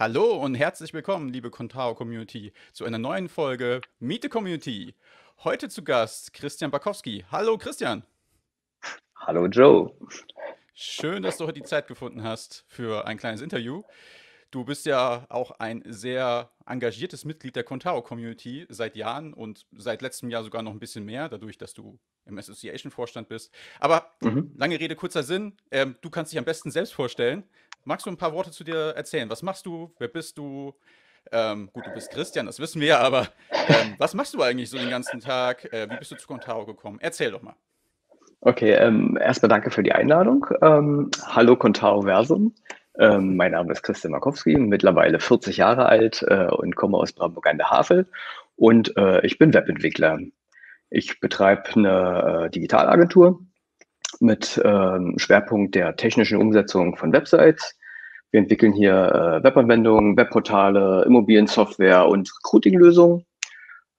Hallo und herzlich willkommen, liebe Contao Community, zu einer neuen Folge Miete Community. Heute zu Gast Christian Bakowski. Hallo Christian. Hallo Joe. Schön, dass du heute die Zeit gefunden hast für ein kleines Interview. Du bist ja auch ein sehr engagiertes Mitglied der Contao Community seit Jahren und seit letztem Jahr sogar noch ein bisschen mehr, dadurch, dass du im Association-Vorstand bist. Aber Mhm. lange Rede, kurzer Sinn. Ähm, du kannst dich am besten selbst vorstellen. Magst du ein paar Worte zu dir erzählen? Was machst du? Wer bist du? Ähm, gut, du bist Christian, das wissen wir aber ähm, was machst du eigentlich so den ganzen Tag? Äh, wie bist du zu Contao gekommen? Erzähl doch mal. Okay, ähm, erstmal danke für die Einladung. Ähm, hallo Contao Versum. Ähm, mein Name ist Christian Markowski, mittlerweile 40 Jahre alt äh, und komme aus Brandenburg an der Havel und äh, ich bin Webentwickler. Ich betreibe eine äh, Digitalagentur mit ähm, Schwerpunkt der technischen Umsetzung von Websites. Wir entwickeln hier äh, Webanwendungen, Webportale, Immobiliensoftware und Recruiting-Lösungen.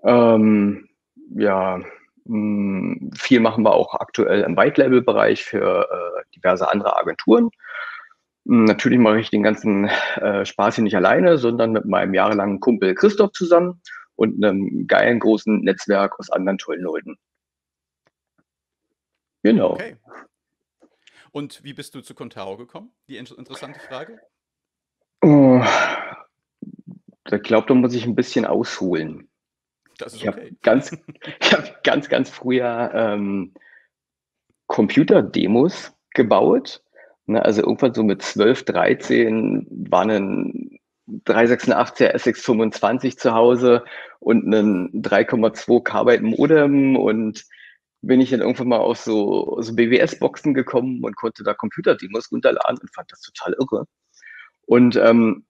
Ähm, ja, mh, viel machen wir auch aktuell im White-Label-Bereich für äh, diverse andere Agenturen. Mh, Natürlich mache ich den ganzen äh, Spaß hier nicht alleine, sondern mit meinem jahrelangen Kumpel Christoph zusammen und einem geilen großen Netzwerk aus anderen tollen Leuten. Genau. Okay. Und wie bist du zu Contao gekommen? Die in interessante Frage. Oh, ich glaube, da muss ich ein bisschen ausholen. Das ist Ich habe okay. ganz, ich hab ganz, ganz früher ähm, Computerdemos gebaut. Ne, also irgendwann so mit 12, 13 war ein 386er SX25 zu Hause und ein 3,2 Kbyte Modem und bin ich dann irgendwann mal auf so, so BWS-Boxen gekommen und konnte da Computerdemos runterladen und fand das total irre. Und ähm,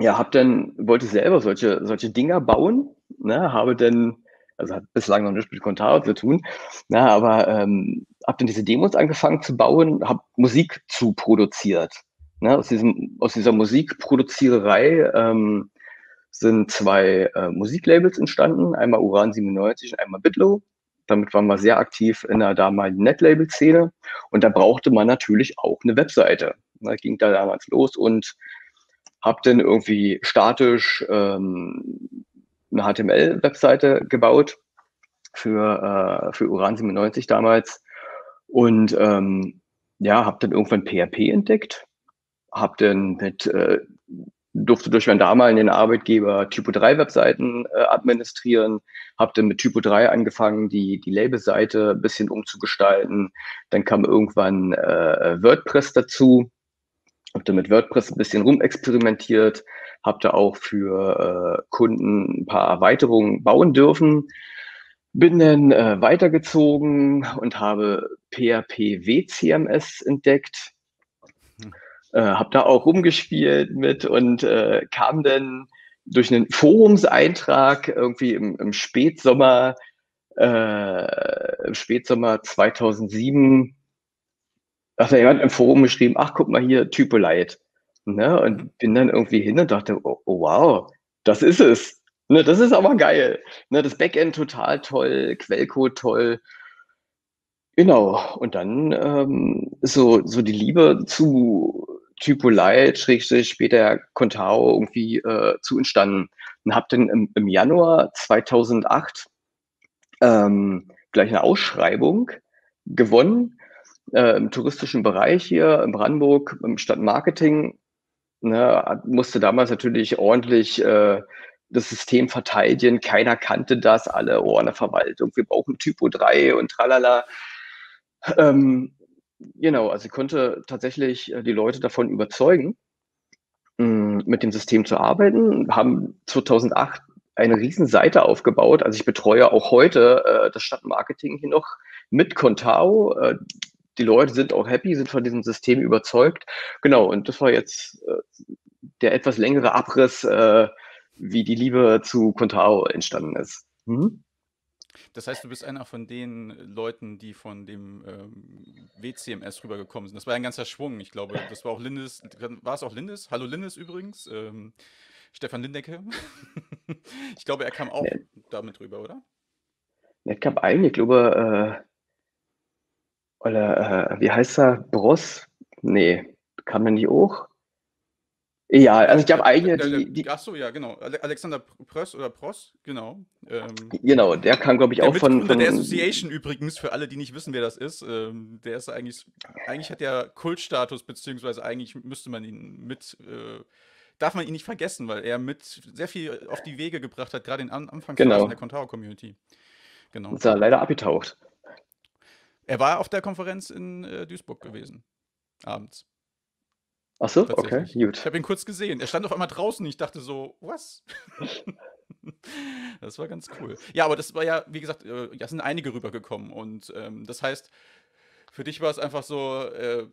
ja, habe dann, wollte selber solche, solche Dinger bauen, ne, habe dann, also hat bislang noch nichts mit Contao zu tun, na, aber ähm, habe dann diese Demos angefangen zu bauen, habe Musik zu produziert. Ne, aus, diesem, aus dieser Musikproduziererei ähm, sind zwei äh, Musiklabels entstanden, einmal Uran 97 und einmal Bitlow. Damit waren wir sehr aktiv in der damaligen Netlabel-Szene. Und da brauchte man natürlich auch eine Webseite. Da ging da damals los und habe dann irgendwie statisch ähm, eine HTML-Webseite gebaut für, äh, für Uran 97 damals. Und ähm, ja, habe dann irgendwann PHP entdeckt, habe dann mit äh, durfte durch meinen damaligen Arbeitgeber Typo 3 Webseiten äh, administrieren, habe dann mit Typo 3 angefangen, die, die Labelseite ein bisschen umzugestalten. Dann kam irgendwann äh, WordPress dazu, habe dann mit WordPress ein bisschen rumexperimentiert, habe da auch für äh, Kunden ein paar Erweiterungen bauen dürfen. Bin dann äh, weitergezogen und habe PHP WCMS entdeckt äh, habe da auch rumgespielt mit und äh, kam dann durch einen Forumseintrag irgendwie im, im Spätsommer, äh, im Spätsommer 2007, hat da jemand im Forum geschrieben, ach guck mal hier, Typolite. Ne? Und bin dann irgendwie hin und dachte, oh, oh wow, das ist es. Ne, das ist aber geil. Ne, das Backend total toll, Quellcode toll. Genau, und dann ähm, so, so die Liebe zu Typolite, Schrägstrich später Contao irgendwie äh, zu entstanden. Und habe dann im, im Januar 2008 ähm, gleich eine Ausschreibung gewonnen äh, im touristischen Bereich hier in Brandenburg im Stadtmarketing. Ne, musste damals natürlich ordentlich äh, das System verteidigen. Keiner kannte das, alle oh, eine Verwaltung. Wir brauchen Typo 3 und tralala. Ähm, genau, also ich konnte tatsächlich äh, die Leute davon überzeugen, mh, mit dem System zu arbeiten, haben 2008 eine riesen Seite aufgebaut. Also ich betreue auch heute äh, das Stadtmarketing hier noch mit Contao. Äh, die Leute sind auch happy, sind von diesem System überzeugt. Genau, und das war jetzt der etwas längere Abriss, wie die Liebe zu Contao entstanden ist. Mhm. Das heißt, du bist einer von den Leuten, die von dem ähm, WCMS rübergekommen sind. Das war ein ganzer Schwung. Ich glaube, das war auch Lindes. War es auch Lindes? Hallo Lindes übrigens. Ähm, Stefan Lindecke. ich glaube, er kam auch Nee. damit rüber, oder? Ich glaube einen, ich glaube, äh, oder äh, wie heißt er? Bross? Nee, kam er nicht auch? Ja, also ich Der, einige, der, der, die, die, ach so, ja, genau. Ale- Alexander Pröss oder Pross, genau. Ähm, genau, der kam, glaube ich, der auch von, Mitgründer der von, Association übrigens, für alle, die nicht wissen, wer das ist. Ähm, der ist eigentlich, eigentlich hat der Kultstatus, beziehungsweise eigentlich müsste man ihn mit, äh, darf man ihn nicht vergessen, weil er mit sehr viel auf die Wege gebracht hat, gerade in An Anfangsphasen der genau, Contao-Community. Genau. ist er leider abgetaucht. Er war auf der Konferenz in äh, Duisburg gewesen, abends. Ach so, okay, Tatsächlich. Ich gut. habe ihn kurz gesehen. Er stand auf einmal draußen. Ich dachte so, was? Das war ganz cool. Ja, aber das war ja, wie gesagt, äh, ja, es sind einige rübergekommen. Und ähm, das heißt, für dich war es einfach so äh,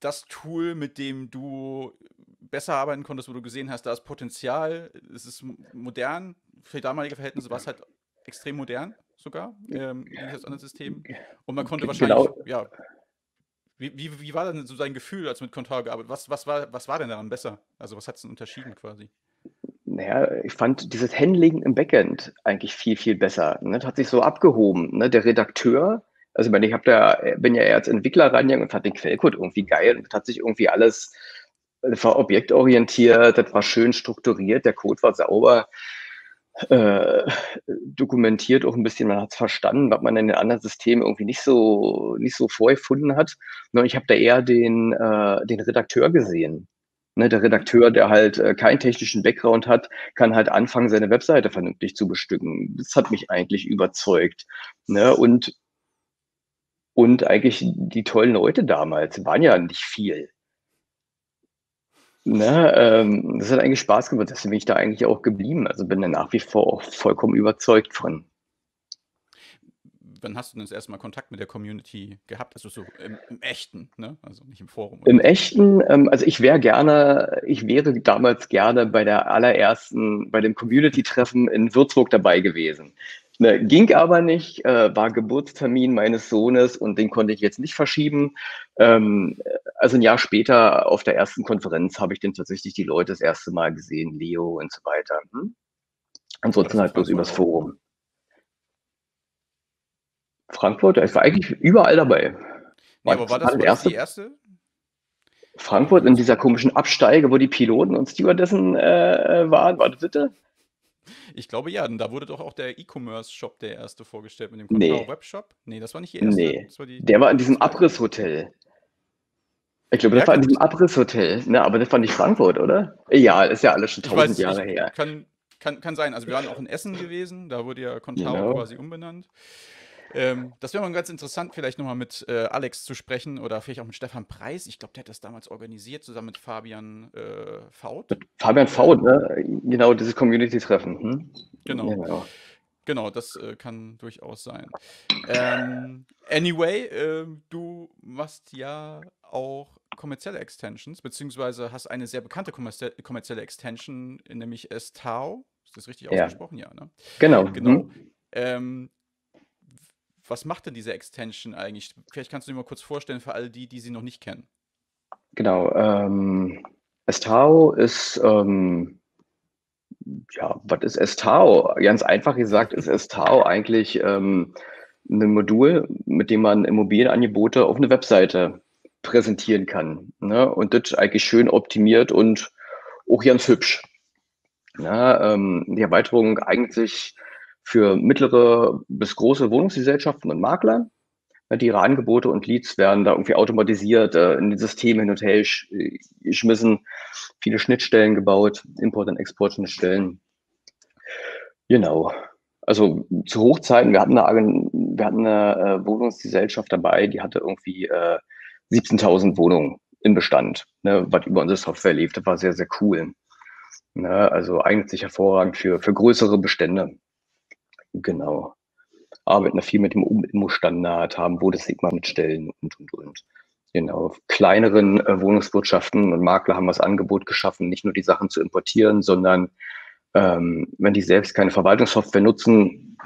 das Tool, mit dem du besser arbeiten konntest, wo du gesehen hast, da ist Potenzial, es ist modern, für damalige Verhältnisse war es halt extrem modern sogar, ähm, zu anderen Systemen. Und man konnte G- wahrscheinlich, Genau, ja, wie, wie, wie war denn so dein Gefühl, als du mit Contao gearbeitet was, was, war, was war denn daran besser? Also was hat es denn unterschieden quasi? naja, ich fand dieses Handling im Backend eigentlich viel, viel besser. Ne? Das hat sich so abgehoben. Ne? Der Redakteur, also ich meine, ich da, bin ja eher als Entwickler reingegangen und fand den Quellcode irgendwie geil und das hat sich irgendwie alles, das war objektorientiert, das war schön strukturiert, der Code war sauber äh, dokumentiert auch ein bisschen, man hat es verstanden, was man in den anderen Systemen irgendwie nicht so, nicht so vorgefunden hat. Ne, ich habe da eher den, äh, den Redakteur gesehen. Ne, der. Redakteur, der halt äh, keinen technischen Background hat, kann halt anfangen, seine Webseite vernünftig zu bestücken. Das hat mich eigentlich überzeugt. Ne? Und, und eigentlich die tollen Leute damals waren ja nicht viel. Ne, ähm, das hat eigentlich Spaß gemacht, deswegen bin ich da eigentlich auch geblieben. Also bin da nach wie vor auch vollkommen überzeugt von. Wann hast du denn das erste Mal Kontakt mit der Community gehabt? Also so im, im Echten, ne? Also nicht im Forum Im oder so. Echten, ähm, also ich wäre gerne, ich wäre damals gerne bei der allerersten, bei dem Community-Treffen in Würzburg dabei gewesen. Ne, ging aber nicht, äh, war Geburtstermin meines Sohnes und den konnte ich jetzt nicht verschieben. Ähm, also ein Jahr später auf der ersten Konferenz habe ich dann tatsächlich die Leute das erste Mal gesehen, Leo und so weiter. Hm? Ansonsten halt bloß übers? Forum. Frankfurt, ich war eigentlich überall dabei. Nee, aber war das das, war das die erste? erste? Frankfurt in dieser komischen Absteige, wo die Piloten und Stewardessen äh, waren, war das bitte? Ich glaube ja, denn da wurde doch auch der E-Commerce-Shop der erste vorgestellt mit dem Contao Nee, Webshop. Nee, das war nicht die erste, nee. war die Der war in diesem. Abrisshotel. Ich glaube, das Ja, war in diesem Abrisshotel. Ne, aber das war nicht Frankfurt, oder? Ja, ist ja alles schon tausend Jahre her. kann, kann, kann sein. Also wir waren auch in Essen gewesen, da wurde ja Contao Genau. quasi umbenannt. Ähm, das wäre mal ganz interessant, vielleicht nochmal mit äh, Alex zu sprechen oder vielleicht auch mit Stefan Preis. Ich glaube, der hat das damals organisiert, zusammen mit Fabian äh, Faut. Fabian Faut, ne? Genau, dieses Community-Treffen. Hm? genau, Genau. genau, das äh, kann durchaus sein. Ähm, anyway, äh, du machst ja auch kommerzielle Extensions, beziehungsweise hast eine sehr bekannte kommerzie- kommerzielle Extension, nämlich STAO. Ist das richtig Ja, ausgesprochen? Ja, ne? genau. Genau. Hm? Ähm, was macht denn diese Extension eigentlich? Vielleicht kannst du dir mal kurz vorstellen für alle die, die sie noch nicht kennen. Genau. Ähm, STAO ist, ähm, ja, was ist STAO? Ganz einfach gesagt ist STAO eigentlich ähm, ein Modul, mit dem man Immobilienangebote auf eine Webseite präsentieren kann. Ne? Und das eigentlich schön optimiert und auch ganz hübsch. Ja, ähm, die Erweiterung eignet sich für mittlere bis große Wohnungsgesellschaften und Makler. Die ihre Angebote und Leads werden da irgendwie automatisiert äh, in die Systeme hin und her äh, geschmissen, viele Schnittstellen gebaut, Import- und Exportschnittstellen. Genau. Also zu Hochzeiten, wir hatten eine, wir hatten eine äh, Wohnungsgesellschaft dabei, die hatte irgendwie äh, 17.000 Wohnungen im Bestand, ne, was über unsere Software lief. Das war sehr, sehr cool. Ne, also eignet sich hervorragend für, für größere Bestände. Genau. Arbeiten da viel mit dem Immo-Standard, haben Bodessigma-Schnittstellen und, und, und. Genau. Kleineren äh, Wohnungswirtschaften und Makler haben das Angebot geschaffen, nicht nur die Sachen zu importieren, sondern ähm, wenn die selbst keine Verwaltungssoftware nutzen,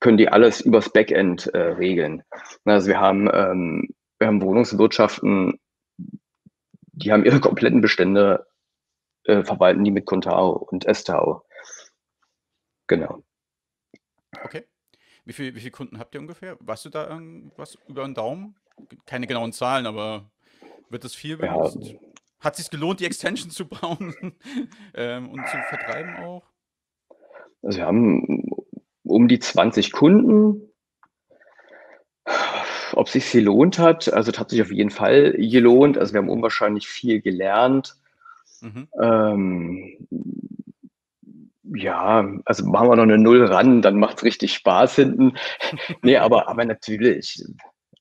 können die alles übers Backend äh, regeln. Also wir haben, ähm, wir haben Wohnungswirtschaften, die haben ihre kompletten Bestände, äh, verwalten die mit Contao und Estao. Genau. Okay. Wie viel, wie viele Kunden habt ihr ungefähr? Weißt du da irgendwas über den Daumen? Keine genauen Zahlen, aber wird das viel Ja, benutzt? Hat es sich gelohnt, die Extension zu bauen ähm, und zu vertreiben auch? Also wir haben um die 20 Kunden. Ob sich gelohnt hat, also es hat sich auf jeden Fall gelohnt. Also wir haben unwahrscheinlich viel gelernt. Mhm. Ähm, ja, also machen wir noch eine Null ran, dann macht es richtig Spaß hinten. nee, aber, aber natürlich,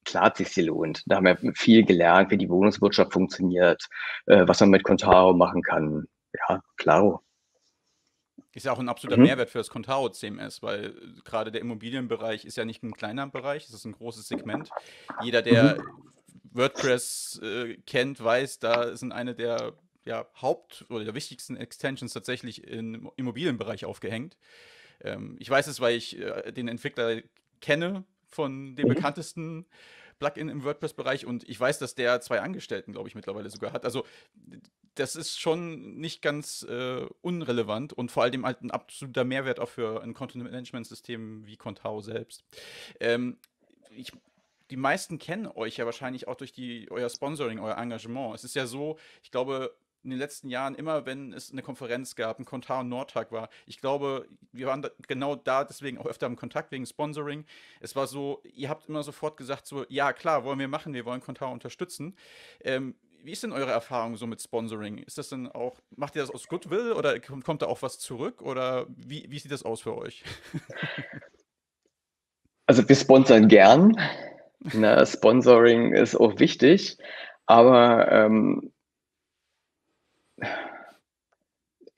klar hat sich gelohnt. Da haben wir viel gelernt, wie die Wohnungswirtschaft funktioniert, äh, was man mit Contaro machen kann. Ja, klar. Ist ja auch ein absoluter mhm. Mehrwert für das Contaro CMS, weil gerade der Immobilienbereich ist ja nicht ein kleiner Bereich, es ist ein großes Segment. Jeder, der mhm. WordPress äh, kennt, weiß, da sind eine der ja, Haupt- oder der wichtigsten Extensions tatsächlich im Immobilienbereich aufgehängt. Ähm, ich weiß es, weil ich äh, den Entwickler kenne von den mhm. bekanntesten Plugin im WordPress-Bereich und ich weiß, dass der zwei Angestellten, glaube ich, mittlerweile sogar hat. Also das ist schon nicht ganz äh, unrelevant und vor allem halt ein absoluter Mehrwert auch für ein Content-Management-System wie Contao selbst. Ähm, ich die meisten kennen euch ja wahrscheinlich auch durch die, euer Sponsoring, euer Engagement. Es ist ja so, ich glaube, in den letzten Jahren immer, wenn es eine Konferenz gab, ein Kontar und Nordtag war. Ich glaube, wir waren da, genau da deswegen auch öfter im Kontakt wegen Sponsoring. Es war so, ihr habt immer sofort gesagt, so, ja klar, wollen wir machen, wir wollen Kontar unterstützen. Ähm, wie ist denn eure Erfahrung so mit Sponsoring? Ist das denn auch, macht ihr das aus Goodwill oder kommt da auch was zurück oder wie, wie sieht das aus für euch? Also wir sponsern gern. Na, Sponsoring ist auch wichtig, aber ähm,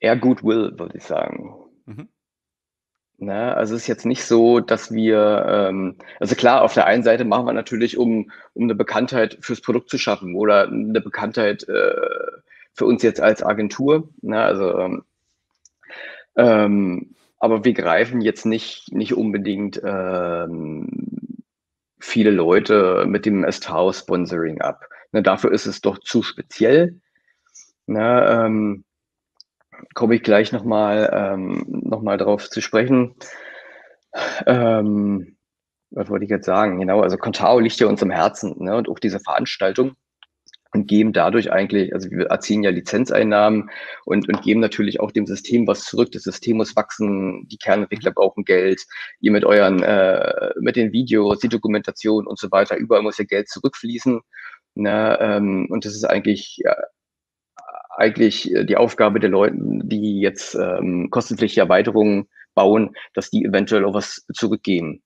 eher Goodwill, würde ich sagen. Mhm. Na, also es ist jetzt nicht so, dass wir, ähm, also klar, auf der einen Seite machen wir natürlich, um, um eine Bekanntheit fürs Produkt zu schaffen oder eine Bekanntheit äh, für uns jetzt als Agentur. Na, also, ähm, ähm, aber wir greifen jetzt nicht, nicht unbedingt ähm, viele Leute mit dem STAU-Sponsoring ab. Na, dafür ist es doch zu speziell. Na, ähm, komme ich gleich nochmal ähm, noch drauf zu sprechen. Ähm, was wollte ich jetzt sagen? Genau, also Contao liegt ja uns am Herzen ne? und auch diese Veranstaltung und geben dadurch eigentlich, also wir erzielen ja Lizenzeinnahmen und, und geben natürlich auch dem System was zurück. Das System muss wachsen, die Kernentwickler brauchen Geld, ihr mit euren, äh, mit den Videos, die Dokumentation und so weiter, überall muss ja Geld zurückfließen. Ne? Ähm, und das ist eigentlich ja, eigentlich äh, die Aufgabe der Leute, die jetzt ähm, kostenpflichtige Erweiterungen bauen, dass die eventuell auch was zurückgeben.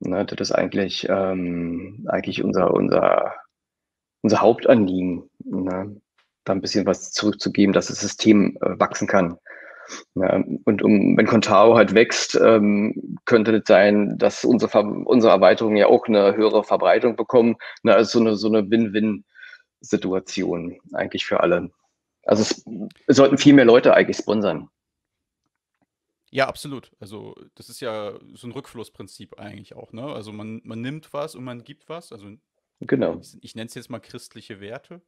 Ne, das ist eigentlich, ähm, eigentlich unser, unser, unser Hauptanliegen, ne? da ein bisschen was zurückzugeben, dass das System äh, wachsen kann. Ja, und um, wenn Contao halt wächst, ähm, könnte es sein, dass unsere, unsere Erweiterungen ja auch eine höhere Verbreitung bekommen. Ne, also so eine, so eine Win-Win- Situation eigentlich für alle. Also es, es sollten viel mehr Leute eigentlich sponsern. Ja, absolut. Also das ist ja so ein Rückflussprinzip eigentlich auch. Ne? Also man, man nimmt was und man gibt was. Also genau. ich, ich nenne es jetzt mal christliche Werte.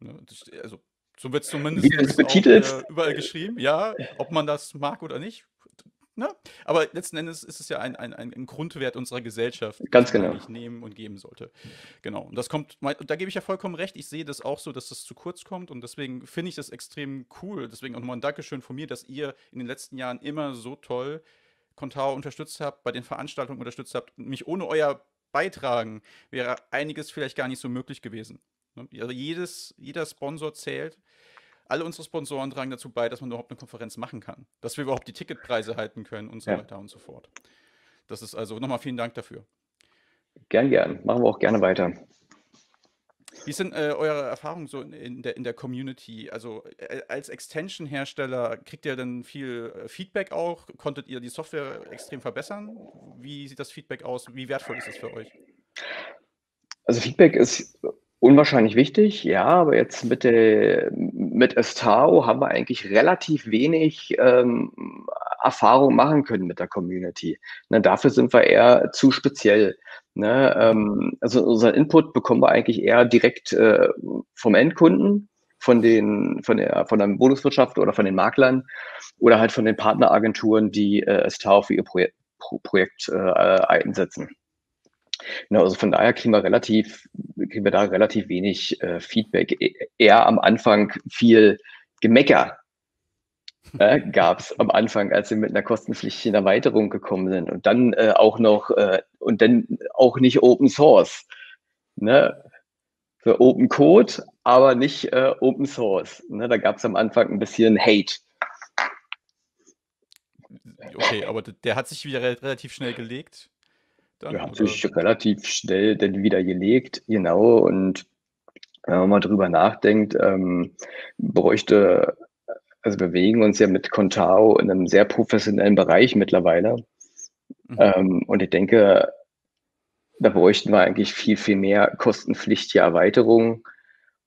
Ne? Das, also so wird es zumindest Wie. Auch, äh, überall geschrieben. Ja, ob man das mag oder nicht, Ne? Aber letzten Endes ist es ja ein, ein, ein Grundwert unserer Gesellschaft, Ganz genau. man nehmen und geben sollte. Genau. Und das kommt, da gebe ich ja vollkommen recht. Ich sehe das auch so, dass das zu kurz kommt und deswegen finde ich das extrem cool. Deswegen auch nochmal ein Dankeschön von mir, dass ihr in den letzten Jahren immer so toll Contao unterstützt habt, bei den Veranstaltungen unterstützt habt. Mich ohne euer Beitragen wäre einiges vielleicht gar nicht so möglich gewesen. Ne? Also jedes, jeder Sponsor zählt alle unsere Sponsoren tragen dazu bei, dass man überhaupt eine Konferenz machen kann. Dass wir überhaupt die Ticketpreise halten können und so ja. weiter und so fort. Das ist also nochmal vielen Dank dafür. Gern, gern. Machen wir auch gerne weiter. Wie sind äh, eure Erfahrungen so in der, in der Community? Also äh, als Extension-Hersteller kriegt ihr dann viel äh, Feedback auch? Konntet ihr die Software extrem verbessern? Wie sieht das Feedback aus? Wie wertvoll ist es für euch? Also Feedback ist Unwahrscheinlich wichtig, ja, aber jetzt mit, der, mit Estao haben wir eigentlich relativ wenig ähm, Erfahrung machen können mit der Community. Ne, dafür sind wir eher zu speziell. Ne, ähm, also unseren Input bekommen wir eigentlich eher direkt äh, vom Endkunden, von den, von der, von der Bonuswirtschaft oder von den Maklern oder halt von den Partneragenturen, die äh, Estao für ihr Projekt, Pro Projekt äh, einsetzen. Genau, also von daher kriegen wir relativ kriegen wir da relativ wenig, äh, Feedback. E eher am Anfang viel Gemecker, äh, gab's am Anfang, als wir mit einer kostenpflichtigen Erweiterung gekommen sind und dann, äh, auch noch äh, und dann auch nicht Open Source, ne? Für Open Code, aber nicht, äh, Open Source, ne? Da gab's am Anfang ein bisschen Hate. Okay, aber der hat sich wieder relativ schnell gelegt dann, Der hat sich relativ schnell dann wieder gelegt, genau. Und wenn man mal drüber nachdenkt, ähm, bräuchte, also wir bewegen uns ja mit Contao in einem sehr professionellen Bereich mittlerweile. Mhm. Ähm, und ich denke, da bräuchten wir eigentlich viel, viel mehr kostenpflichtige Erweiterungen,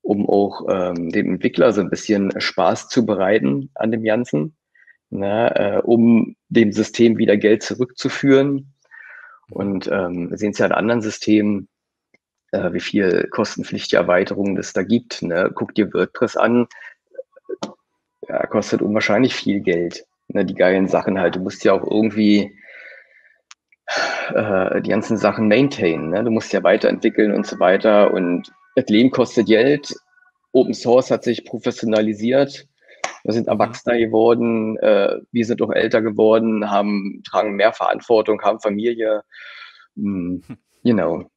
um auch ähm, dem Entwickler so ein bisschen Spaß zu bereiten an dem Ganzen, ne, äh, um dem System wieder Geld zurückzuführen und ähm, sehen ja in anderen Systemen, äh, wie viel kostenpflichtige Erweiterungen es da gibt. Ne? Guck dir WordPress an, ja, kostet unwahrscheinlich viel Geld. Ne? Die geilen Sachen halt. Du musst ja auch irgendwie äh, die ganzen Sachen maintainen. Ne? Du musst ja weiterentwickeln und so weiter. Und das Leben kostet Geld. Open Source hat sich professionalisiert. Wir sind mhm. erwachsener geworden, äh, wir sind auch älter geworden, haben, tragen mehr Verantwortung, haben Familie. Mm, you know.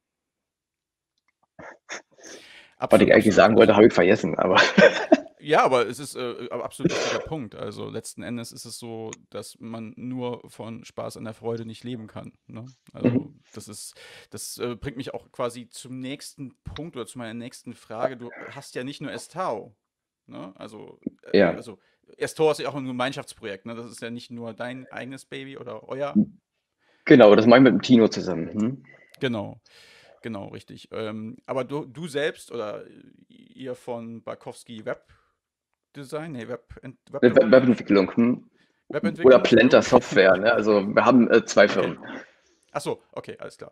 Was ich eigentlich sagen wollte, habe ich vergessen, aber. Ja, aber es ist äh, absolut der Punkt. Also letzten Endes ist es so, dass man nur von Spaß an der Freude nicht leben kann. Ne? Also mhm. das ist, das äh, bringt mich auch quasi zum nächsten Punkt oder zu meiner nächsten Frage. Du hast ja nicht nur Estau, Ne? Also, äh, ja. also Estor ist ja auch ein Gemeinschaftsprojekt. Ne? Das ist ja nicht nur dein eigenes Baby oder euer. Genau, das mache ich mit dem Tino zusammen. Hm? Genau, genau, richtig. Ähm, aber du, du selbst oder ihr von Barkowski Web Design, nee, Web, Web Webentwicklung. Hm? Webentwicklung. Oder Planta Software, ne? Also wir haben äh, zwei Firmen. Okay. Achso, okay, alles klar.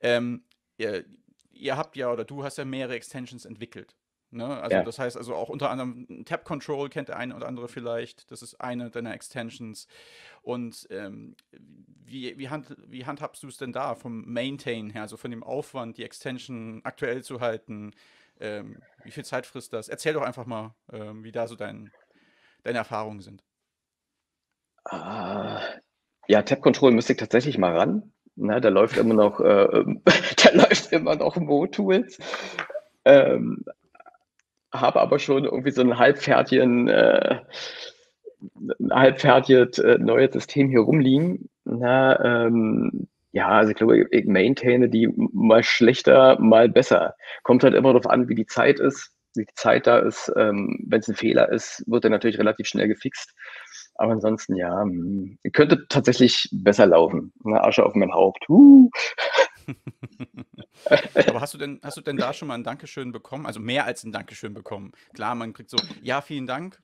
Ähm, ihr, ihr habt ja oder du hast ja mehrere Extensions entwickelt. Ne? Also ja. das heißt also auch unter anderem Tab Control kennt der eine oder andere vielleicht. Das ist eine deiner Extensions. Und ähm, wie, wie, hand, wie handhabst du es denn da vom Maintain her, also von dem Aufwand, die Extension aktuell zu halten? Ähm, wie viel Zeit frisst das? Erzähl doch einfach mal, ähm, wie da so dein, deine Erfahrungen sind. Uh, ja, Tab Control müsste ich tatsächlich mal ran. Na, da läuft immer noch, äh, da läuft immer noch Mo-Tools. Ähm, habe aber schon irgendwie so ein halbfertigen, äh, ein halbfertiges äh, neues System hier rumliegen. Na, ähm, ja, also ich glaube, ich maintaine die mal schlechter, mal besser. Kommt halt immer darauf an, wie die Zeit ist, wie die Zeit da ist. Ähm, Wenn es ein Fehler ist, wird er natürlich relativ schnell gefixt. Aber ansonsten, ja, hm, könnte tatsächlich besser laufen. Na, Asche auf mein Haupt. Uh. Aber hast du denn, hast du denn da schon mal ein Dankeschön bekommen? Also mehr als ein Dankeschön bekommen. Klar, man kriegt so, ja, vielen Dank.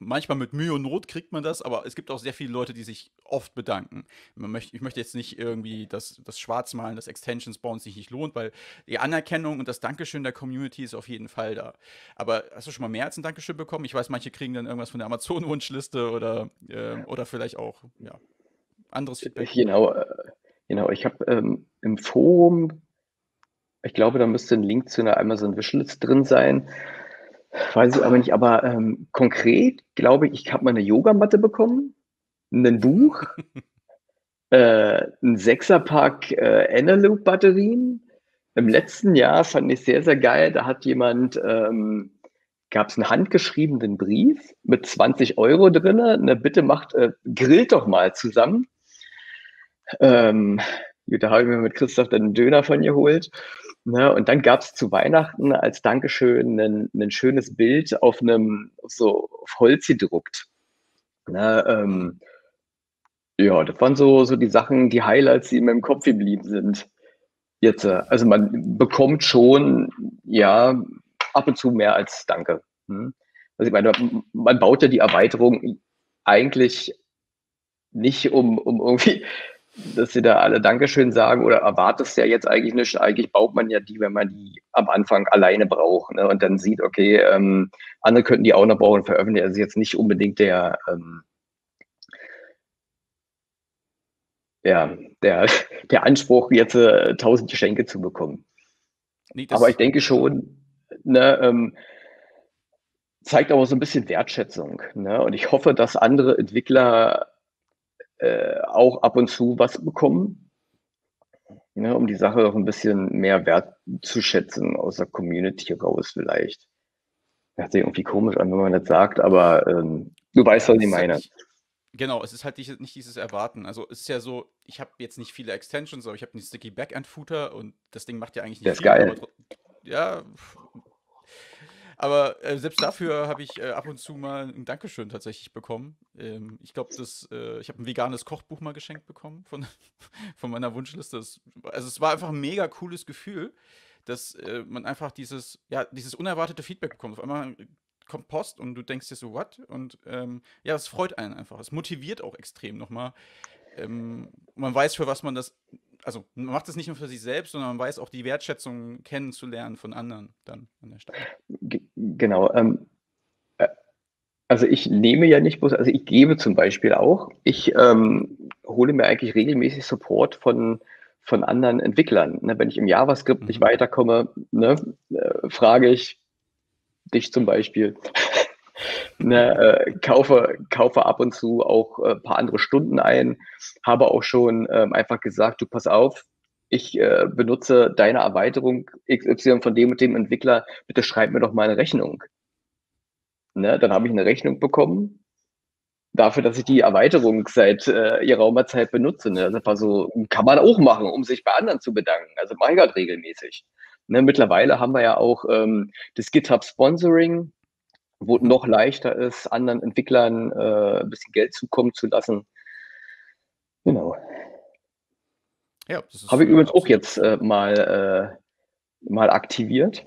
Manchmal mit Mühe und Not kriegt man das, aber es gibt auch sehr viele Leute, die sich oft bedanken. Man möchte, ich möchte jetzt nicht irgendwie das, das Schwarzmalen des Extensions bauen sich nicht lohnt, weil die Anerkennung und das Dankeschön der Community ist auf jeden Fall da. Aber hast du schon mal mehr als ein Dankeschön bekommen? Ich weiß, manche kriegen dann irgendwas von der Amazon-Wunschliste oder, äh, oder vielleicht auch ja, anderes Feedback. Genau, äh, genau. Ich habe ähm, im Forum ich glaube, da müsste ein Link zu einer Amazon Wishlist drin sein. Weiß ich aber nicht. Aber ähm, konkret glaube ich, ich habe mal eine Yogamatte bekommen, ein Buch, äh, ein Sechserpack äh, Analoop-Batterien. Im letzten Jahr fand ich sehr, sehr geil. Da hat jemand, ähm, gab es einen handgeschriebenen Brief mit 20 Euro drin. Eine Bitte macht, äh, grillt doch mal zusammen. Ähm, da habe ich mir mit Christoph dann einen Döner von ihr geholt. Ne, und dann gab es zu Weihnachten als Dankeschön ein, ein schönes Bild auf einem so auf Holz gedruckt. Ne, ähm, ja, das waren so, so die Sachen, die Highlights, die in meinem Kopf geblieben sind. Jetzt, äh, also man bekommt schon, ja, ab und zu mehr als Danke. Hm? Also ich meine, man baut ja die Erweiterung eigentlich nicht um, um irgendwie dass sie da alle Dankeschön sagen oder erwartest ja jetzt eigentlich nicht. Eigentlich baut man ja die, wenn man die am Anfang alleine braucht ne? und dann sieht, okay, ähm, andere könnten die auch noch brauchen, veröffentlichen. Also jetzt nicht unbedingt der, ähm, ja, der, der Anspruch, jetzt äh, tausend Geschenke zu bekommen. Nee, aber ich denke schon, ne, ähm, zeigt aber so ein bisschen Wertschätzung. Ne? Und ich hoffe, dass andere Entwickler äh, auch ab und zu was bekommen, ne, um die Sache noch ein bisschen mehr wertzuschätzen aus der Community raus vielleicht. Hört sich irgendwie komisch an, wenn man das sagt, aber ähm, du weißt, was ich meine. Genau, es ist halt nicht, nicht dieses Erwarten. Also es ist ja so, ich habe jetzt nicht viele Extensions, aber ich habe einen Sticky Backend-Footer und das Ding macht ja eigentlich nicht Der ist geil. Ja, aber äh, selbst dafür habe ich äh, ab und zu mal ein Dankeschön tatsächlich bekommen. Ähm, ich glaube, äh, ich habe ein veganes Kochbuch mal geschenkt bekommen von, von meiner Wunschliste. Das, also es war einfach ein mega cooles Gefühl, dass äh, man einfach dieses, ja, dieses unerwartete Feedback bekommt. Auf einmal kommt Post und du denkst dir so, what? Und ähm, ja, es freut einen einfach. Es motiviert auch extrem nochmal. Ähm, man weiß, für was man das, also man macht es nicht nur für sich selbst, sondern man weiß auch die Wertschätzung kennenzulernen von anderen dann an der Stelle. genau. Ähm, äh, also ich nehme ja nicht bloß, also ich gebe zum Beispiel auch. Ich ähm, hole mir eigentlich regelmäßig Support von von anderen Entwicklern. Ne, wenn ich im JavaScript mhm. nicht weiterkomme, ne, äh, frage ich, dich zum Beispiel. Ne, äh, kaufe, kaufe ab und zu auch ein äh, paar andere Stunden ein, habe auch schon ähm, einfach gesagt, du pass auf, ich äh, benutze deine Erweiterung XY von dem und dem Entwickler, bitte schreib mir doch mal eine Rechnung. Ne, dann habe ich eine Rechnung bekommen dafür, dass ich die Erweiterung seit äh, ihrer Zeit benutze. Ne? Das war so, kann man auch machen, um sich bei anderen zu bedanken. Also mache ich halt regelmäßig. Ne, mittlerweile haben wir ja auch ähm, das GitHub Sponsoring, wo noch leichter ist, anderen Entwicklern äh, ein bisschen Geld zukommen zu lassen. Genau. Ja, Habe ich übrigens auch jetzt äh, mal, äh, mal aktiviert.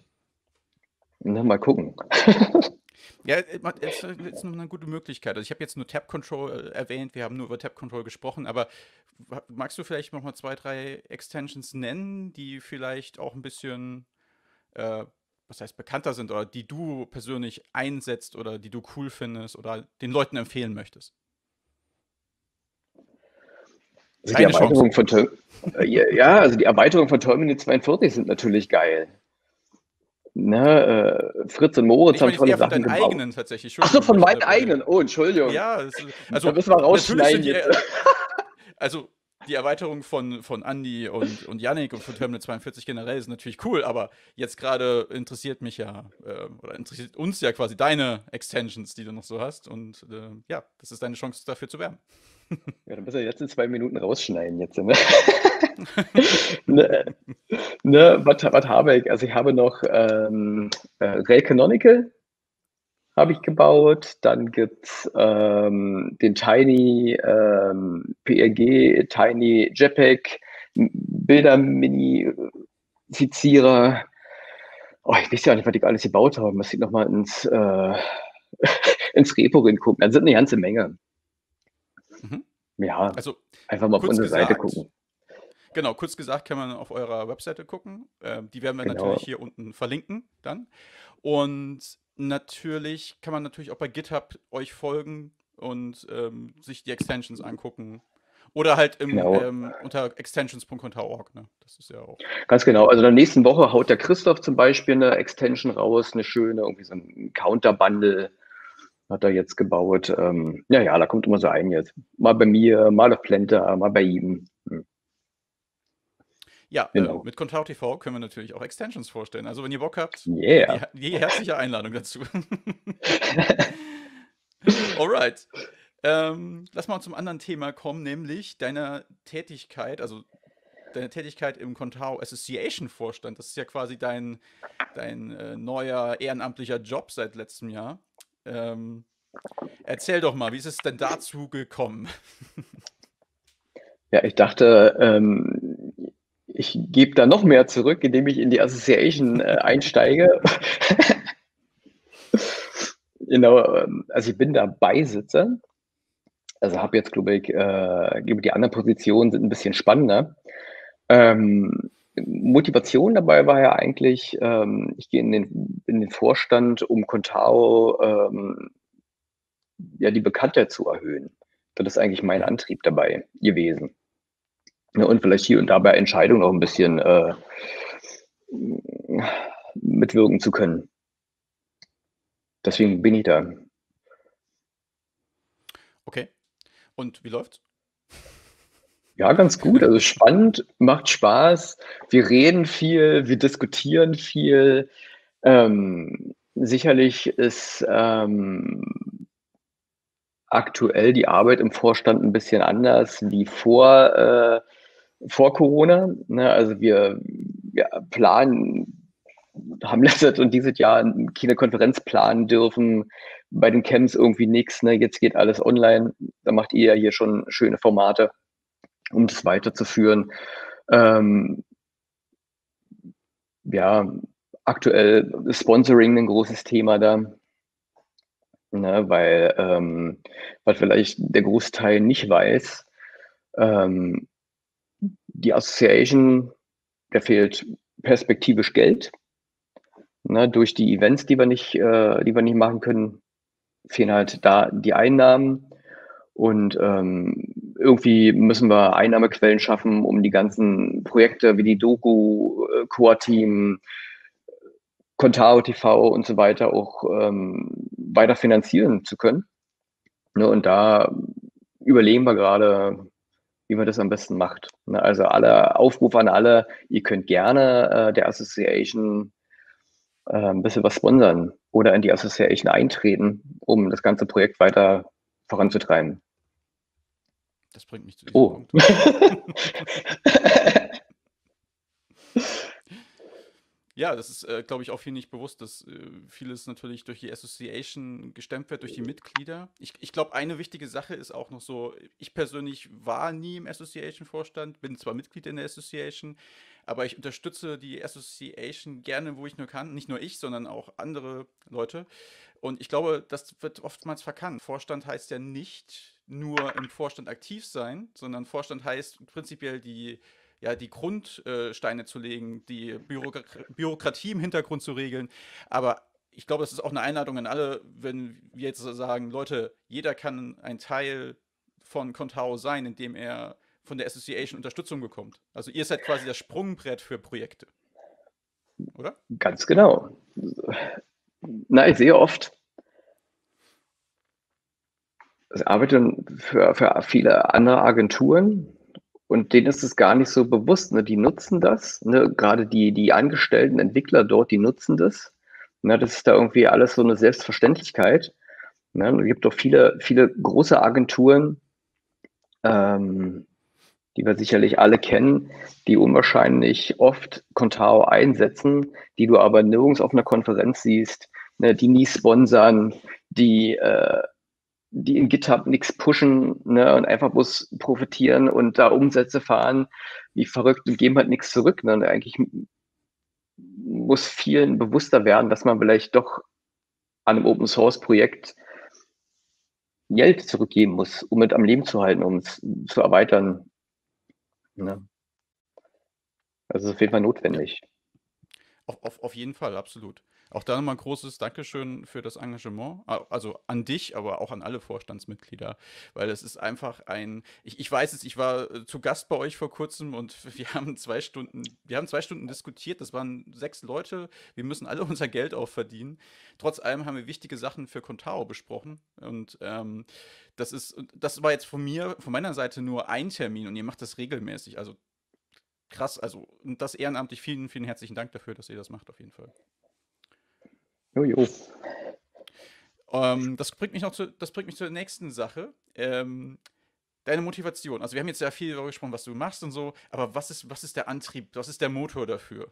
Na, mal gucken. Ja, es äh, äh, ist noch eine gute Möglichkeit. Also ich habe jetzt nur Tab Control äh, erwähnt, wir haben nur über Tab Control gesprochen, aber magst du vielleicht noch mal zwei, drei Extensions nennen, die vielleicht auch ein bisschen, äh, was heißt, bekannter sind oder die du persönlich einsetzt oder die du cool findest oder den Leuten empfehlen möchtest? Also die Erweiterung von ja, also die Erweiterung von Terminal 42 sind natürlich geil. Ne, äh, Fritz und Moritz haben tolle Sachen gebaut. eigenen tatsächlich. Achso, von meinen eigenen. Oh, Entschuldigung. Ja, das, also da müssen wir rausschneiden. Die, also die Erweiterung von, von Andy und, und Yannick und von Terminal 42 generell ist natürlich cool, aber jetzt gerade interessiert mich ja, äh, oder interessiert uns ja quasi deine Extensions, die du noch so hast. Und äh, ja, das ist deine Chance dafür zu werben. Ja, dann müssen wir jetzt in zwei Minuten rausschneiden jetzt. Ne? ne, ne, was, was habe ich? Also ich habe noch ähm, äh, Rail Canonical habe ich gebaut. Dann gibt es ähm, den Tiny ähm, PNG, Tiny JPEG, Bilder-Minifizierer. Oh, ich weiß ja nicht, was ich alles gebaut habe. Muss ich nochmal ins, äh, ins Repo gucken. Da sind eine ganze Menge. Mhm. Ja, also einfach mal auf unsere gesagt, Seite gucken. Genau, kurz gesagt kann man auf eurer Webseite gucken. Äh, die werden wir genau. natürlich hier unten verlinken dann. Und natürlich kann man natürlich auch bei GitHub euch folgen und ähm, sich die Extensions angucken. Oder halt im, genau. ähm, unter extensions.org. Ne? Das ist ja auch. Ganz genau. Also in der nächsten Woche haut der Christoph zum Beispiel eine Extension raus, eine schöne, irgendwie so ein Counter-Bundle hat er jetzt gebaut. Ähm, ja, ja, da kommt immer so ein jetzt. Mal bei mir, mal auf Planta, mal bei ihm. Ja, äh, genau. äh, mit Contao TV können wir natürlich auch Extensions vorstellen. Also wenn ihr Bock habt, yeah. die, die herzliche Einladung dazu. Alright. Ähm, lass mal zum anderen Thema kommen, nämlich deiner Tätigkeit, also deine Tätigkeit im Contao Association Vorstand. Das ist ja quasi dein, dein äh, neuer ehrenamtlicher Job seit letztem Jahr. Ähm, erzähl doch mal, wie ist es denn dazu gekommen? Ja, ich dachte, ähm, ich gebe da noch mehr zurück, indem ich in die Association äh, einsteige. genau, ähm, also ich bin da Beisitzer. Also habe jetzt, glaube ich, äh, die anderen Positionen sind ein bisschen spannender. Ähm, Motivation dabei war ja eigentlich, ähm, ich gehe in den, in den Vorstand, um Contao ähm, ja, die Bekanntheit zu erhöhen. Das ist eigentlich mein Antrieb dabei gewesen. Ja, und vielleicht hier und da bei Entscheidungen auch ein bisschen äh, mitwirken zu können. Deswegen bin ich da. Okay. Und wie läuft's? Ja, ganz gut. Also spannend, macht Spaß. Wir reden viel, wir diskutieren viel. Ähm, sicherlich ist ähm, aktuell die Arbeit im Vorstand ein bisschen anders wie vor, äh, vor Corona. Ne? Also wir, wir planen, haben letztes und dieses Jahr keine Konferenz planen dürfen, bei den Camps irgendwie nichts. Ne? Jetzt geht alles online. Da macht ihr ja hier schon schöne Formate, um das weiterzuführen. Ähm, ja, aktuell Sponsoring ein großes Thema da. Ne, weil, ähm, was vielleicht der Großteil nicht weiß, ähm, die Association, der fehlt perspektivisch Geld. Ne, durch die Events, die wir nicht, äh, die wir nicht machen können, fehlen halt da die Einnahmen. Und ähm, irgendwie müssen wir Einnahmequellen schaffen, um die ganzen Projekte wie die Doku, äh, Core-Team, Contao TV und so weiter auch ähm, weiter finanzieren zu können. Ne, und da überlegen wir gerade, wie man das am besten macht. Ne, also alle Aufruf an alle, ihr könnt gerne äh, der Association äh, ein bisschen was sponsern oder in die Association eintreten, um das ganze Projekt weiter voranzutreiben. Das bringt mich zu diesem oh. Punkt. Ja, das ist, äh, glaube ich, auch viel nicht bewusst, dass äh, vieles natürlich durch die Association gestemmt wird, durch die Mitglieder. Ich, ich glaube, eine wichtige Sache ist auch noch so, ich persönlich war nie im Association-Vorstand, bin zwar Mitglied in der Association, aber ich unterstütze die Association gerne, wo ich nur kann. Nicht nur ich, sondern auch andere Leute. Und ich glaube, das wird oftmals verkannt. Vorstand heißt ja nicht nur im Vorstand aktiv sein, sondern Vorstand heißt prinzipiell die ja, die Grundsteine zu legen, die Bürok Bürokratie im Hintergrund zu regeln. Aber ich glaube, das ist auch eine Einladung an alle, wenn wir jetzt sagen, Leute, jeder kann ein Teil von Contao sein, indem er von der Association Unterstützung bekommt. Also ihr seid quasi das Sprungbrett für Projekte. Oder? Ganz genau. Na, ich sehe oft, ich arbeite für, für viele andere Agenturen und denen ist es gar nicht so bewusst. Ne? Die nutzen das, ne? gerade die, die angestellten Entwickler dort, die nutzen das. Ne? Das ist da irgendwie alles so eine Selbstverständlichkeit. Ne? Es gibt doch viele, viele große Agenturen, ähm, die wir sicherlich alle kennen, die unwahrscheinlich oft Contao einsetzen, die du aber nirgends auf einer Konferenz siehst, ne? die nie sponsern, die äh, die in GitHub nichts pushen ne, und einfach bloß profitieren und da Umsätze fahren, wie verrückt und geben halt nichts zurück. Ne? Und eigentlich muss vielen bewusster werden, dass man vielleicht doch an einem Open Source Projekt Geld zurückgeben muss, um es am Leben zu halten, um es zu erweitern. Ne? Das ist auf jeden Fall notwendig. Auf, auf, auf jeden Fall, absolut. Auch da nochmal ein großes Dankeschön für das Engagement. Also an dich, aber auch an alle Vorstandsmitglieder. Weil es ist einfach ein. Ich, ich weiß es, ich war äh, zu Gast bei euch vor kurzem und wir haben zwei Stunden, wir haben zwei Stunden diskutiert. Das waren sechs Leute. Wir müssen alle unser Geld auch verdienen. Trotz allem haben wir wichtige Sachen für Contao besprochen. Und ähm, das ist, das war jetzt von mir, von meiner Seite nur ein Termin und ihr macht das regelmäßig. Also krass, also das ehrenamtlich. Vielen, vielen herzlichen Dank dafür, dass ihr das macht, auf jeden Fall. Jojo. Ähm, das, bringt mich noch zu, das bringt mich zur nächsten Sache. Ähm, deine Motivation. Also wir haben jetzt sehr viel darüber gesprochen, was du machst und so, aber was ist, was ist der Antrieb, was ist der Motor dafür?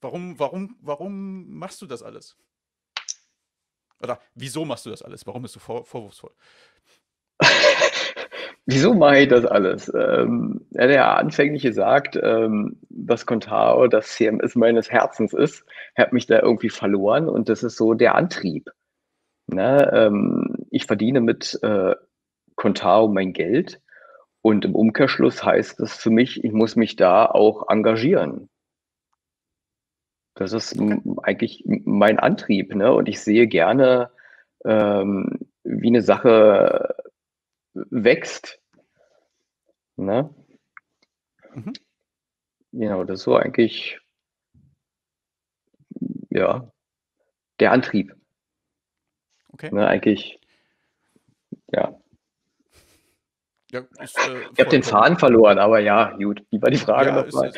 Warum, warum, warum machst du das alles? Oder wieso machst du das alles? Warum bist du vor, vorwurfsvoll? Wieso mache ich das alles? Ähm, er hat ja anfänglich gesagt, ähm, dass Contao das CMS meines Herzens ist. Er hat mich da irgendwie verloren und das ist so der Antrieb. Ne? Ähm, ich verdiene mit äh, Contao mein Geld und im Umkehrschluss heißt das für mich, ich muss mich da auch engagieren. Das ist eigentlich mein Antrieb. Ne? Und ich sehe gerne, ähm, wie eine Sache wächst. Ne? Mhm. Genau, das ist so eigentlich ja, der Antrieb. Okay. Ne, eigentlich, ja. Ja, ist, äh, Ich habe den Faden verloren, aber ja, gut. Wie war die Frage Ja, nochmal?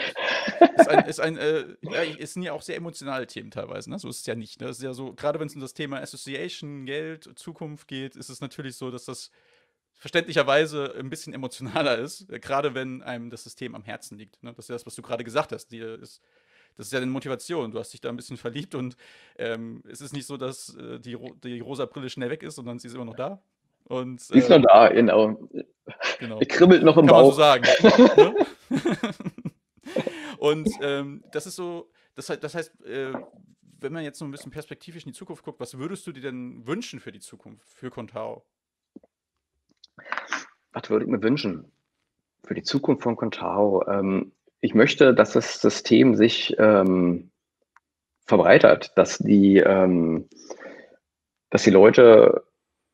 ist, ein, ist ein äh, ja, es sind ja auch sehr emotionale Themen teilweise, ne? So ist es ja nicht. Ne? Ist ja so, gerade wenn es um das Thema Association, Geld, Zukunft geht, ist es natürlich so, dass das verständlicherweise ein bisschen emotionaler ist, äh, gerade wenn einem das System am Herzen liegt. Ne? Das ist ja das, was du gerade gesagt hast. Die ist, das ist ja eine Motivation. Du hast dich da ein bisschen verliebt und ähm, es ist nicht so, dass äh, die, die rosa Brille schnell weg ist, sondern sie ist immer noch da. Und, Die ist noch ähm, da, genau. genau. Er kribbelt noch im Kann man so Bauch. sagen. Und ähm, das ist so, das, das heißt, äh, wenn man jetzt so ein bisschen perspektivisch in die Zukunft guckt, was würdest du dir denn wünschen für die Zukunft, für Contao? Was würde ich mir wünschen für die Zukunft von Contao? Ähm, ich möchte, dass das System sich ähm, verbreitert, dass die, ähm, dass die Leute,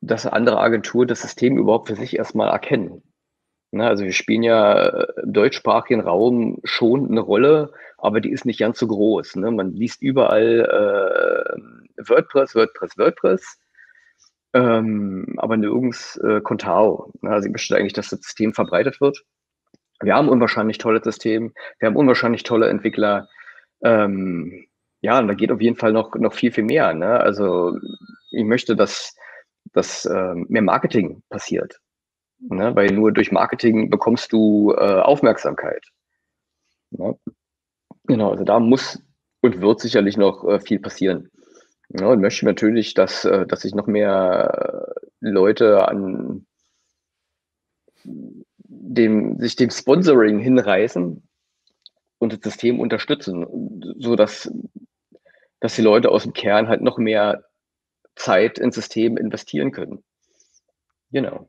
dass andere Agenturen das System überhaupt für sich erstmal erkennen. Ne, also wir spielen ja äh, im deutschsprachigen Raum schon eine Rolle, aber die ist nicht ganz so groß. Ne? Man liest überall äh, WordPress, WordPress, WordPress, ähm, aber nirgends äh, Contao. Ne? Also ich möchte eigentlich, dass das System verbreitet wird. Wir haben ein unwahrscheinlich tolles System, wir haben unwahrscheinlich tolle Entwickler. Ähm, ja, und da geht auf jeden Fall noch, noch viel, viel mehr. Ne? Also ich möchte, dass, dass ähm, mehr Marketing passiert. Ne? Weil nur durch Marketing bekommst du äh, Aufmerksamkeit. Ne? Genau, also da muss und wird sicherlich noch äh, viel passieren. Ja, und möchte natürlich, dass, äh, dass sich noch mehr äh, Leute an dem, sich dem Sponsoring hinreißen und das System unterstützen, so dass, die Leute aus dem Kern halt noch mehr Zeit ins System investieren können. Genau.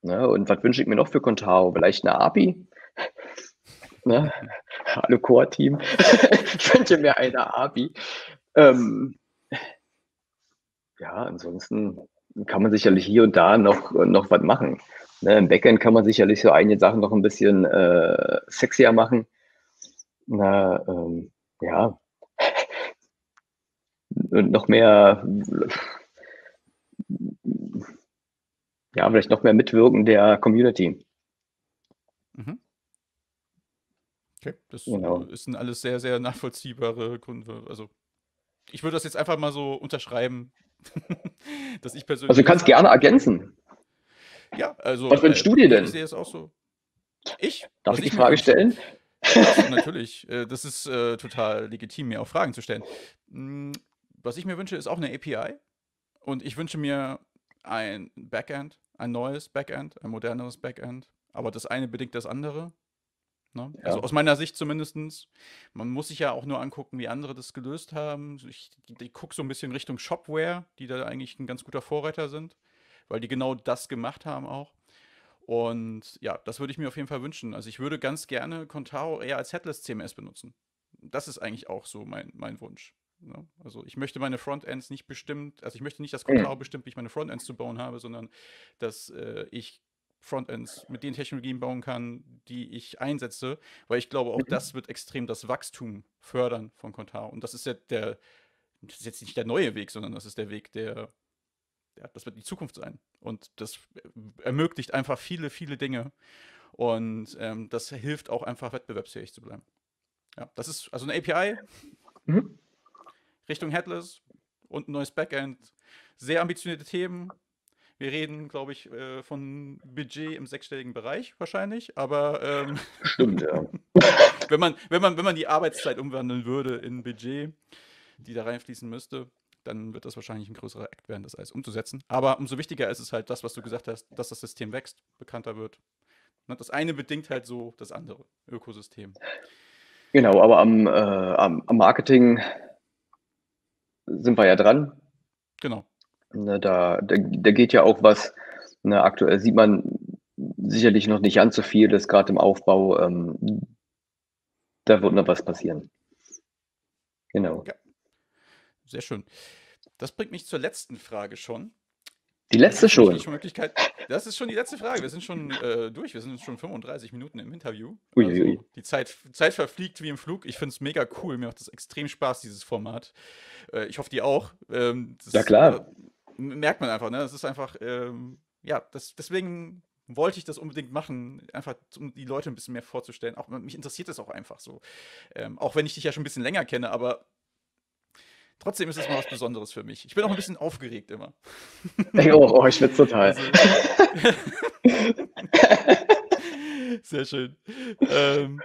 Ne, und was wünsche ich mir noch für Contao? Vielleicht eine API? Ne? Hallo Core-Team. ich wünsche mir eine API. Ähm, ja, ansonsten kann man sicherlich hier und da noch, noch was machen. Ne, Im Backend kann man sicherlich so einige Sachen noch ein bisschen äh, sexier machen. Na, ähm, ja. Und noch mehr, ja, vielleicht noch mehr Mitwirken der Community. Mhm. Okay, das Genau. äh, sind alles sehr, sehr nachvollziehbare Gründe. Also, ich würde das jetzt einfach mal so unterschreiben, dass ich persönlich. Also du kannst gerne ergänzen. Ja, also. Was wünschst äh, du dir denn? Ich sehe es auch so. Ich? Darf ich die Frage stellen? Ja, natürlich. Äh, Das ist äh, total legitim, mir auch Fragen zu stellen. Mm, Was ich mir wünsche, ist auch eine API. Und ich wünsche mir ein Backend, ein neues Backend, ein moderneres Backend. Aber das eine bedingt das andere. Ne? Also Ja. aus meiner Sicht zumindest. Man muss sich ja auch nur angucken, wie andere das gelöst haben. Ich, ich gucke so ein bisschen Richtung Shopware, die da eigentlich ein ganz guter Vorreiter sind, weil die genau das gemacht haben auch. Und ja, das würde ich mir auf jeden Fall wünschen. Also ich würde ganz gerne Contao eher als Headless CMS benutzen. Das ist eigentlich auch so mein, mein Wunsch. Ne? Also ich möchte meine Frontends nicht bestimmt, also ich möchte nicht, dass Contao bestimmt, wie ich meine Frontends zu bauen habe, sondern dass äh, ich Frontends mit den Technologien bauen kann, die ich einsetze, weil ich glaube, auch Mhm. das wird extrem das Wachstum fördern von Contao. Und das ist ja der, das ist jetzt nicht der neue Weg, sondern das ist der Weg, der, ja, das wird die Zukunft sein. Und das ermöglicht einfach viele, viele Dinge. Und ähm, das hilft auch einfach wettbewerbsfähig zu bleiben. Ja, das ist also eine API Mhm. Richtung Headless und ein neues Backend. Sehr ambitionierte Themen. Wir reden, glaube ich, äh, von Budget im sechsstelligen Bereich wahrscheinlich, aber ähm, Stimmt, ja. wenn, man, wenn, man, wenn man die Arbeitszeit umwandeln würde in Budget, die da reinfließen müsste, dann wird das wahrscheinlich ein größerer Akt werden, das alles umzusetzen. Aber umso wichtiger ist es halt das, was du gesagt hast, dass das System wächst, bekannter wird. Ne, Das eine bedingt halt so das andere, Ökosystem. Genau, aber am, äh, am, am Marketing sind wir ja dran. Genau. Ne, da, da, da geht ja auch was. Ne, aktuell sieht man sicherlich noch nicht so viel, das ist gerade im Aufbau. Ähm, da wird noch was passieren. Genau. Ja. Sehr schön. Das bringt mich zur letzten Frage schon. Die letzte schon. Das ist schon die letzte Frage. Wir sind schon äh, durch. Wir sind schon 35 Minuten im Interview. Uiuiui. Also, die Zeit, Zeit verfliegt wie im Flug. Ich finde es mega cool. Mir macht das extrem Spaß, dieses Format. Äh, ich hoffe, die auch. Ähm, ja, klar. Äh, merkt man einfach. Ne? Das ist einfach, ähm, ja, das, deswegen wollte ich das unbedingt machen, einfach um die Leute ein bisschen mehr vorzustellen. Auch mich interessiert das auch einfach so. Ähm, auch wenn ich dich ja schon ein bisschen länger kenne, aber Trotzdem ist es mal was Besonderes für mich. Ich bin auch ein bisschen aufgeregt immer. Oh, oh ich schwitze total. Also, Sehr schön. Ähm,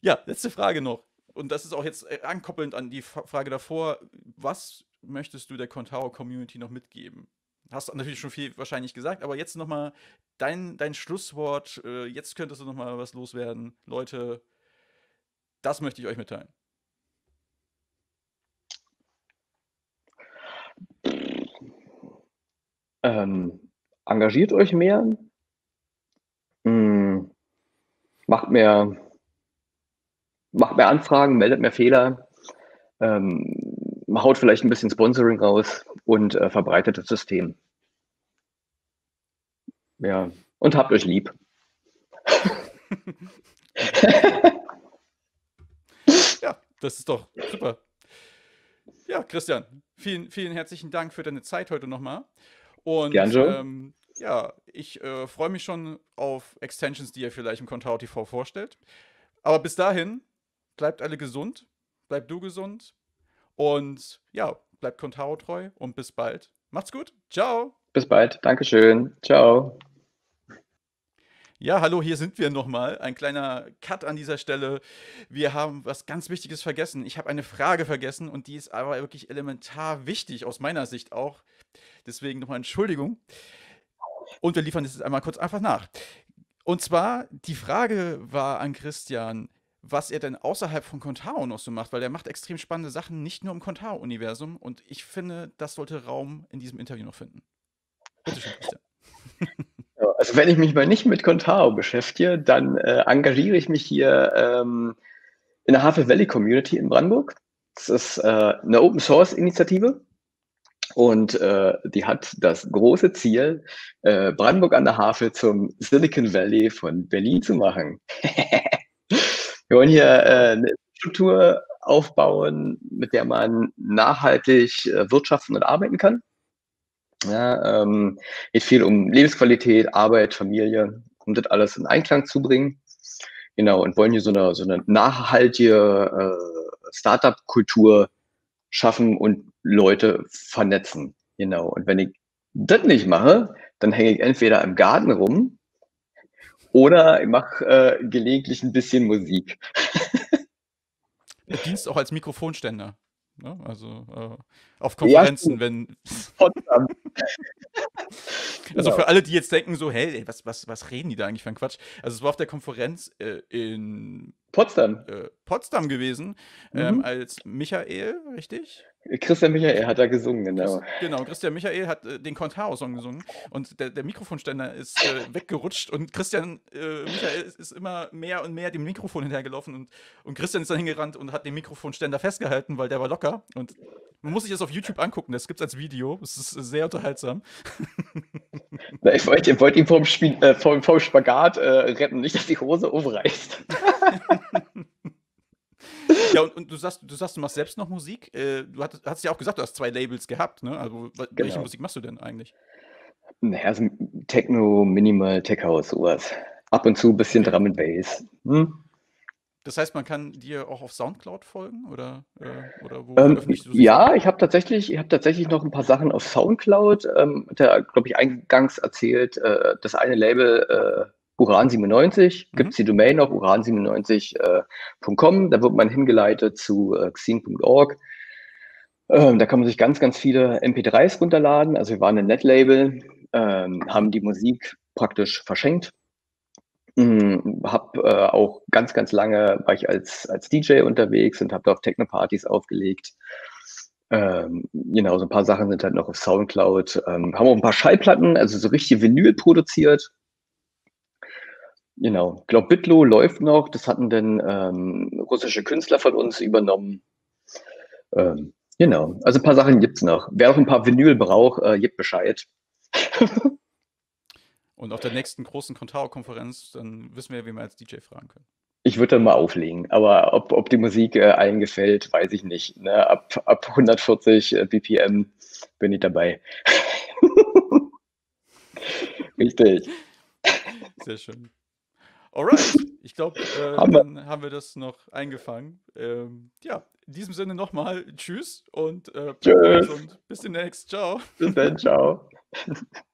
ja, letzte Frage noch. Und das ist auch jetzt äh, ankoppelnd an die Frage davor. Was möchtest du der Contao-Community noch mitgeben? Hast du natürlich schon viel wahrscheinlich gesagt, aber jetzt nochmal dein, dein Schlusswort. Äh, jetzt könntest du nochmal was loswerden. Leute, das möchte ich euch mitteilen. Ähm, engagiert euch mehr, hm, macht mehr macht mehr Anfragen, meldet mehr Fehler, ähm, haut vielleicht ein bisschen Sponsoring raus und äh, verbreitet das System. Ja, und habt euch lieb. ja, das ist doch super. Ja, Christian, vielen, vielen herzlichen Dank für deine Zeit heute nochmal. Und ähm, ja, ich äh, freue mich schon auf Extensions, die ihr vielleicht im Contao TV vorstellt. Aber bis dahin, bleibt alle gesund, bleibt du gesund und ja, bleibt Contao treu und bis bald. Macht's gut. Ciao. Bis bald. Dankeschön. Ciao. Ja, hallo, hier sind wir nochmal. Ein kleiner Cut an dieser Stelle. Wir haben was ganz Wichtiges vergessen. Ich habe eine Frage vergessen und die ist aber wirklich elementar wichtig, aus meiner Sicht auch. Deswegen nochmal Entschuldigung. Und wir liefern das jetzt einmal kurz einfach nach. Und zwar, die Frage war an Christian, was er denn außerhalb von Contao noch so macht, weil er macht extrem spannende Sachen, nicht nur im Contao-Universum. Und ich finde, das sollte Raum in diesem Interview noch finden. Bitte schön, Christian. Also wenn ich mich mal nicht mit Contao beschäftige, dann äh, engagiere ich mich hier ähm, in der Havel Valley Community in Brandenburg. Das ist äh, eine Open Source Initiative und äh, die hat das große Ziel, äh, Brandenburg an der Havel zum Silicon Valley von Berlin zu machen. Wir wollen hier äh, eine Struktur aufbauen, mit der man nachhaltig äh, wirtschaften und arbeiten kann. Ja, ähm, geht viel um Lebensqualität, Arbeit, Familie, um das alles in Einklang zu bringen. Genau, und wollen hier so eine, so eine nachhaltige äh, Startup-Kultur schaffen und Leute vernetzen. Genau. Und wenn ich das nicht mache, dann hänge ich entweder im Garten rum oder ich mache äh, gelegentlich ein bisschen Musik. Du dienst auch als Mikrofonständer. Ne? Also äh, auf Konferenzen, ja, wenn. also für alle, die jetzt denken, so, hey, was, was, was reden die da eigentlich für ein Quatsch? Also es war auf der Konferenz äh, in Potsdam. Äh, Potsdam gewesen, ähm, mhm. als Michael, richtig? Christian Michael hat da gesungen, genau. Genau, Christian Michael hat äh, den Contao-Song gesungen und der, der Mikrofonständer ist äh, weggerutscht und Christian äh, Michael ist, ist, immer mehr und mehr dem Mikrofon hinterhergelaufen und, und Christian ist dann hingerannt und hat den Mikrofonständer festgehalten, weil der war locker und man muss sich das auf YouTube angucken, das gibt es als Video, es ist sehr unterhaltsam. Na, ich wollte wollt ihn vom, Spiel, äh, vom, vom Spagat äh, retten, nicht, dass die Hose aufreißt. ja, und, und, du sagst, du sagst, du machst selbst noch Musik. Äh, du hast, hast ja auch gesagt, du hast zwei Labels gehabt, ne? Also genau. welche Musik machst du denn eigentlich? Naja, so Techno, Minimal, Tech House, sowas. Ab und zu ein bisschen Drum and Bass. Hm? Das heißt, man kann dir auch auf Soundcloud folgen oder, äh, oder wo ähm, Ja, ich habe tatsächlich, ich habe tatsächlich noch ein paar Sachen auf Soundcloud. Ähm, der, glaube ich, eingangs erzählt, äh, das eine Label äh, Uran97, mhm. gibt es die Domain auf uran97.com, äh, da wird man hingeleitet zu äh, xing.org. Ähm, da kann man sich ganz, ganz viele MP3s runterladen. Also wir waren ein Netlabel, ähm, haben die Musik praktisch verschenkt. Ähm, hab äh, auch ganz, ganz lange war ich als, als DJ unterwegs und habe da auf Techno-Partys aufgelegt. Ähm, genau, so ein paar Sachen sind halt noch auf Soundcloud. Ähm, haben auch ein paar Schallplatten, also so richtig Vinyl produziert. Genau. Ich glaube, Bitlo läuft noch. Das hatten dann ähm, russische Künstler von uns übernommen. Ähm, Genau, also ein paar Sachen gibt's noch. Wer auch ein paar Vinyl braucht, äh, gibt Bescheid. Und auf der nächsten großen Contao-Konferenz, dann wissen wir, wie wir als DJ fragen können. Ich würde dann mal auflegen, aber ob, ob die Musik äh, allen gefällt, weiß ich nicht. Ne? Ab, ab 140 äh, BPM bin ich dabei. Richtig. Sehr schön. Alright, ich glaube, äh, dann haben wir das noch eingefangen. Ähm, ja, in diesem Sinne nochmal Tschüss und äh, Tschüss. gesund. Bis demnächst. Ciao. Bis dann, ciao.